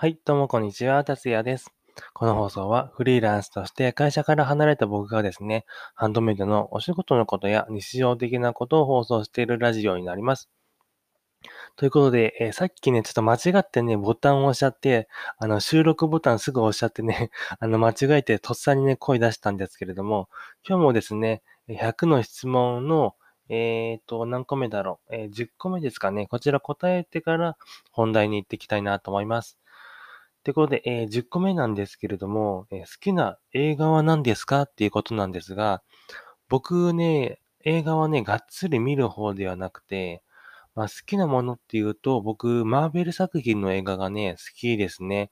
はい、どうもこんにちは、達也です。この放送はフリーランスとして会社から離れた僕がですね、ハンドメイドのお仕事のことや日常的なことを放送しているラジオになります。ということで、えーさっきね、ちょっと間違ってね、ボタンを押しちゃって、あの、収録ボタンすぐ押しちゃってね、あの、間違えてとっさにね、声出したんですけれども、今日もですね、100の質問の、えっと、何個目だろう、えー10個目ですかね、こちら答えてから本題に行っていきたいなと思います。ということで、えー10個目なんですけれども、えー好きな映画は何ですか？っていうことなんですが、僕ね、映画はね、がっつり見る方ではなくて、まあ、好きなものっていうと、僕、マーベル作品の映画がね、好きですね。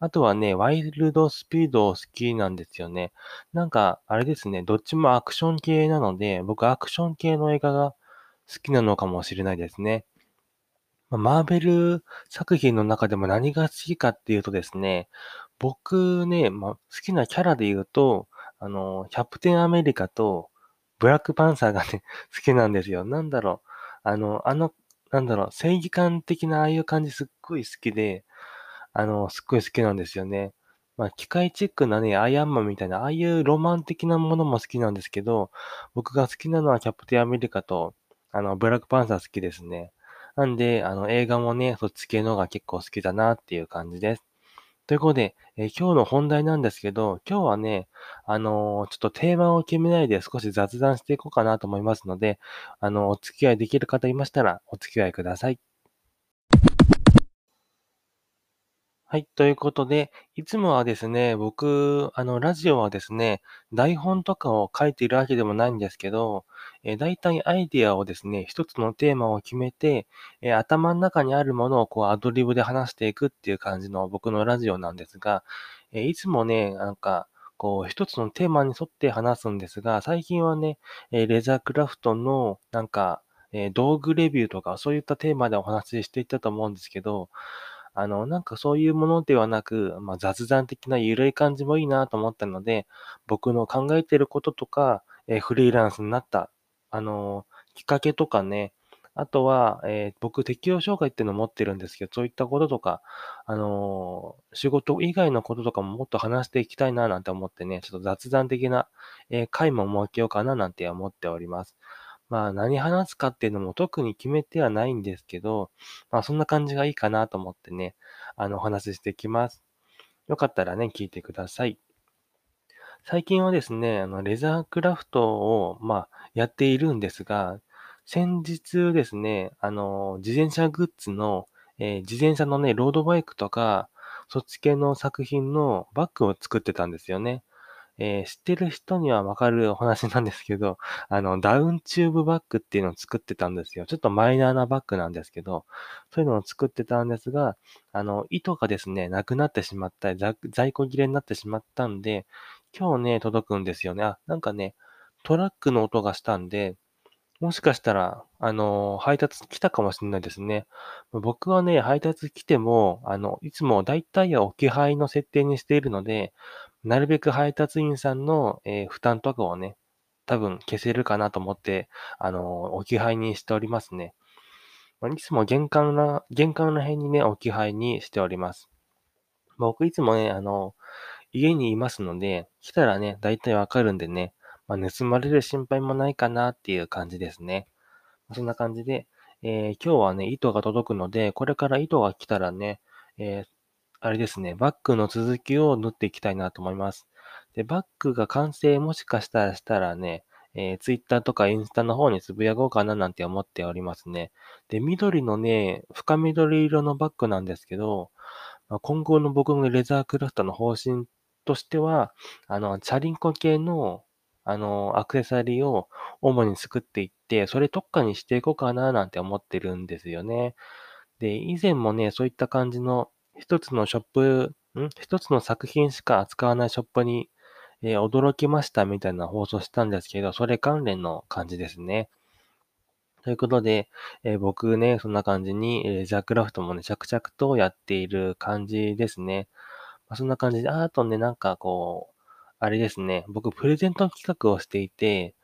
あとはね、ワイルドスピード好きなんですよね。なんか、あれですね、どっちもアクション系なので、僕、アクション系の映画が好きなのかもしれないですね。まマーベル作品の中でも何が好きかっていうとですね、僕ね、まあ、好きなキャラで言うと、あの、キャプテンアメリカとブラックパンサーがね、好きなんですよ。なんだろう。あの、あの、なんだろう、正義感的なああいう感じすっごい好きで、あの、すっごい好きなんですよね。まあ、機械チックなね、アイアンマンみたいな、ああいうロマン的なものも好きなんですけど、僕が好きなのはキャプテンアメリカと、あの、ブラックパンサー好きですね。なんで、あの、映画もね、そっち系のが結構好きだなっていう感じです。ということで、えー今日の本題なんですけど、今日はね、あのーちょっとテーマを決めないで少し雑談していこうかなと思いますので、あの、お付き合いできる方いましたら、お付き合いください。はい。ということで、いつもはですね、僕、あの、ラジオはですね、台本とかを書いているわけでもないんですけど、えー、大体アイディアをですね、一つのテーマを決めて、えー頭の中にあるものをこうアドリブで話していくっていう感じの僕のラジオなんですが、えーいつもね、なんか、こう、一つのテーマに沿って話すんですが、最近はね、えレザークラフトの、なんか、えー道具レビューとか、そういったテーマでお話ししていったと思うんですけど、あの、なんかそういうものではなく、まあ、雑談的な緩い感じもいいなと思ったので、僕の考えてることとか、えーフリーランスになった、あのーきっかけとかね、あとは、えー僕、適応障害っていうのを持ってるんですけど、そういったこととか、あの仕事以外のこととかももっと話していきたいななんて思ってね、ちょっと雑談的な、え回も設けようかななんて思っております。まあ、何話すかっていうのも特に決めてはないんですけど、まあ、そんな感じがいいかなと思ってね、あの、お話ししていきます。よかったらね、聞いてください。最近はですね、あの、レザークラフトを、まあ、やっているんですが、先日ですね、あの、自転車グッズの、えー自転車のね、ロードバイクとか、そっち系の作品のバッグを作ってたんですよね。えー知ってる人にはわかるお話なんですけど、あの、ダウンチューブバッグっていうのを作ってたんですよ。ちょっとマイナーなバッグなんですけど、そういうのを作ってたんですが、あの、糸がですね、なくなってしまったり、在在庫切れになってしまったんで、今日ね、届くんですよね。あ、なんかね、トラックの音がしたんで、もしかしたら、あの、配達来たかもしれないですね。僕はね、配達来ても、あの、いつも大体は置き配の設定にしているので、なるべく配達員さんの、えー負担とかをね、多分消せるかなと思って、あの、置き配にしておりますね。まいつも玄関な、玄関ら辺にね、置き配にしております。僕いつもね、あの、家にいますので、来たらね、大体わかるんでね、まあ、盗まれる心配もないかなっていう感じですね。そんな感じで、えー今日はね、糸が届くので、これから糸が来たらね、えーあれですね、バッグの続きを縫っていきたいなと思います。で、バッグが完成もしかしたらしたらね、えー、Twitter とかインスタの方につぶやこうかななんて思っておりますね。で、緑のね、深緑色のバッグなんですけど、まあ、今後の僕のレザークラフトの方針としては、あの、チャリンコ系の、あの、アクセサリーを主に作っていって、それ特化にしていこうかななんて思ってるんですよね。で、以前もね、そういった感じの一つのショップ、ん？一つの作品しか扱わないショップに、えー驚きましたみたいな放送したんですけど、それ関連の感じですね。ということで、えー僕ね、そんな感じに、えージャークラフトもね、着々とやっている感じですね。まあ、そんな感じで、あとね、なんかこう、あれですね、僕プレゼント企画をしていて、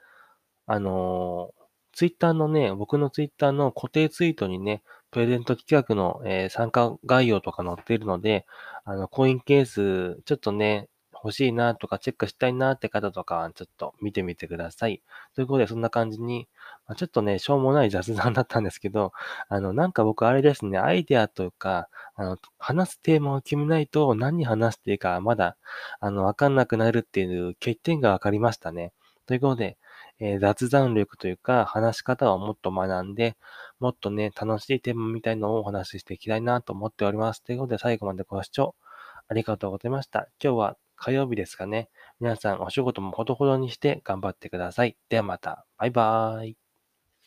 あのツイッターのね、僕のツイッターの固定ツイートにね、プレゼント企画の、えー参加概要とか載っているので、あの、コインケース、ちょっとね、欲しいなとかチェックしたいなって方とかは、ちょっと見てみてください。ということで、そんな感じに、まちょっとね、しょうもない雑談だったんですけど、あの、なんか僕あれですね、アイデアというか、あの、話すテーマを決めないと何話していいかまだ、あの、わかんなくなるっていう欠点がわかりましたね。ということで、えー雑談力というか、話し方をもっと学んで、もっとね、楽しいテーマみたいのをお話ししていきたいなと思っております。ということで、最後までご視聴ありがとうございました。今日は火曜日ですかね。皆さんお仕事もほどほどにして頑張ってください。ではまた。バイバーイ。